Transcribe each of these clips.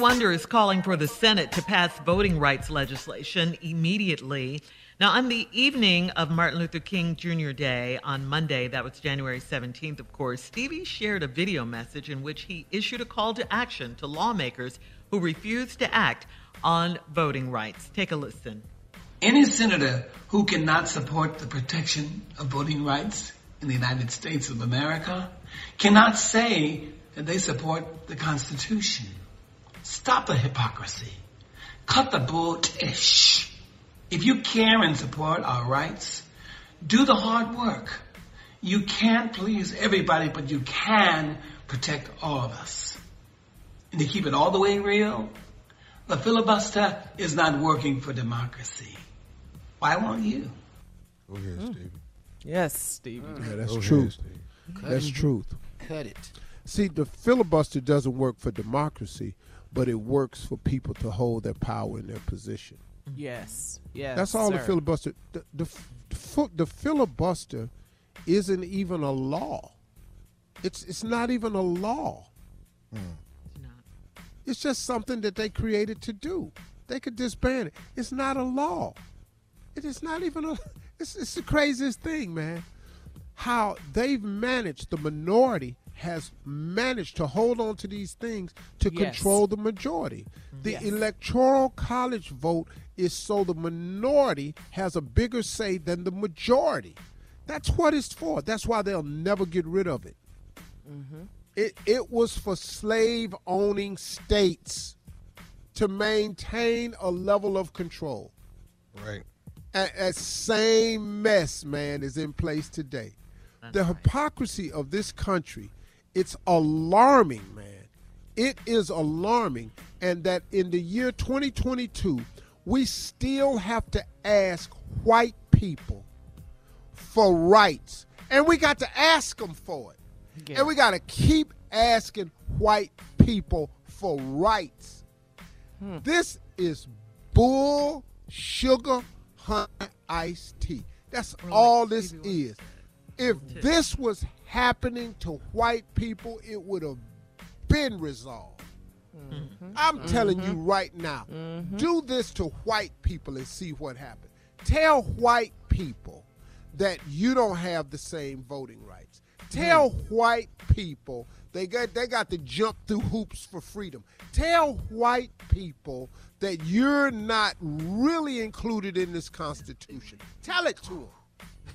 Wonder is calling for the Senate to pass voting rights legislation immediately. Now, on the evening of Martin Luther King Jr. Day on Monday, that was January 17th, of course, Stevie shared a video message in which he issued a call to action to lawmakers who refuse to act on voting rights. Take a listen. Any senator who cannot support the protection of voting rights in the United States of America cannot say that they support the Constitution. Stop the hypocrisy. Cut the bull-ish. If you care and support our rights, do the hard work. You can't please everybody, but you can protect all of us. And to keep it all the way real, the filibuster is not working for democracy. Why won't you? Go ahead, hmm. Stevie. Yes, Stevie. Hmm. Yeah, that's Go truth. Cut That's it. truth. Cut it. See, the filibuster doesn't work for democracy, but it works for people to hold their power in their position. Yes. Yes. That's all the filibuster. The, the, the, the filibuster isn't even a law. It's it's not even a law. It's just something that they created to do. They could disband it. It's not a law. It is not even a. It's, it's the craziest thing, man. How they've managed, the minority has managed to hold on to these things to Yes. control the majority. The Yes. electoral college vote is so the minority has a bigger say than the majority. That's what it's for. That's why they'll never get rid of it. Mm-hmm. It it was for slave owning states to maintain a level of control. Right. And that same mess, man, is in place today. the hypocrisy of this country, it's alarming, man. It is alarming. And that in the year 2022, we still have to ask white people for rights. And we got to ask them for it. And we got to keep asking white people for rights. This is bull sugar honey iced tea. That's all this is. If this was happening to white people, it would have been resolved. Mm-hmm. I'm telling you mm-hmm. right now, mm-hmm. do this to white people and see what happens. Tell white people that you don't have the same voting rights. Tell mm. white people they got they got to jump through hoops for freedom. Tell white people that you're not really included in this constitution. Tell it to them.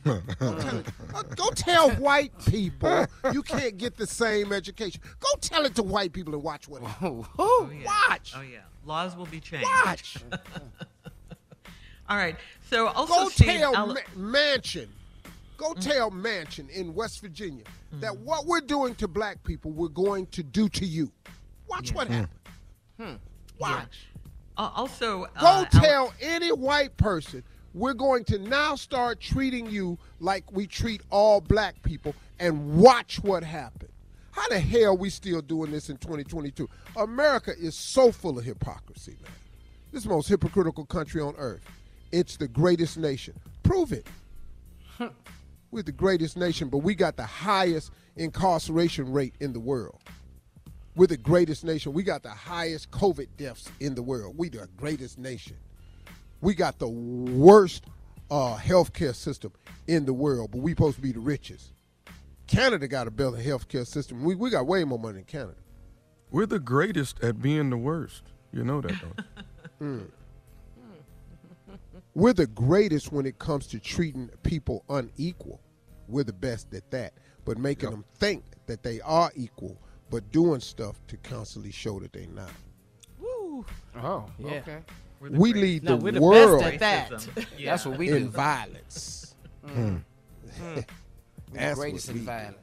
Go tell. Uh, go tell white people you can't get the same education. Go tell it to white people and watch what happens. Oh, yeah. Watch. Oh yeah, laws will be changed. Watch. All right. So also, Go tell Al- Ma- Manchin. Go tell Manchin in West Virginia that what we're doing to black people, we're going to do to you. Watch what happens. Hmm. Watch. uh, also Go uh, Al- tell any white person we're going to now start treating you like we treat all black people and watch what happens. How the hell are we still doing this in 2022? America is so full of hypocrisy, man. This is the most hypocritical country on earth. It's the greatest nation. Prove it. We're the greatest nation, but we got the highest incarceration rate in the world. We're the greatest nation. We got the highest COVID deaths in the world. We the greatest nation. We got the worst uh, healthcare system in the world, but we supposed to be the richest. Canada got a better healthcare system. We, we got way more money in Canada. We're the greatest at being the worst. You know that, don't you? Mm. We're the greatest when it comes to treating people unequal. We're the best at that. But making them think that they are equal, but doing stuff to constantly show that they're not. Woo. Oh, Yeah. okay. We lead No, the we're the world best at that. Yeah. That's what we in do. violence. Mm. We're That's the greatest what in we do. violence.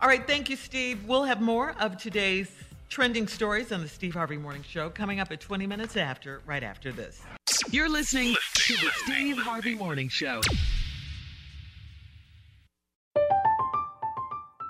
All right, thank you, Steve. We'll have more of today's trending stories on the Steve Harvey Morning Show coming up at 20 minutes after, right after this. You're listening to the Steve Harvey Morning Show.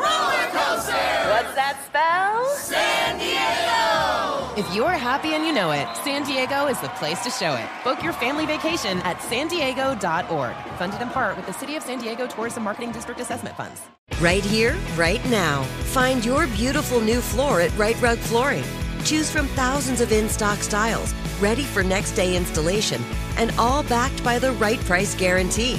Roller coaster. What's that spell? San Diego. If you're happy and you know it, San Diego is the place to show it. Book your family vacation at san diego.org. Funded in part with the City of San Diego Tourism Marketing District Assessment Funds. Right here, right now. Find your beautiful new floor at Rite Rug Flooring. Choose from thousands of in stock styles, ready for next day installation, and all backed by the right price guarantee.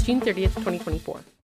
June 30th, 2024.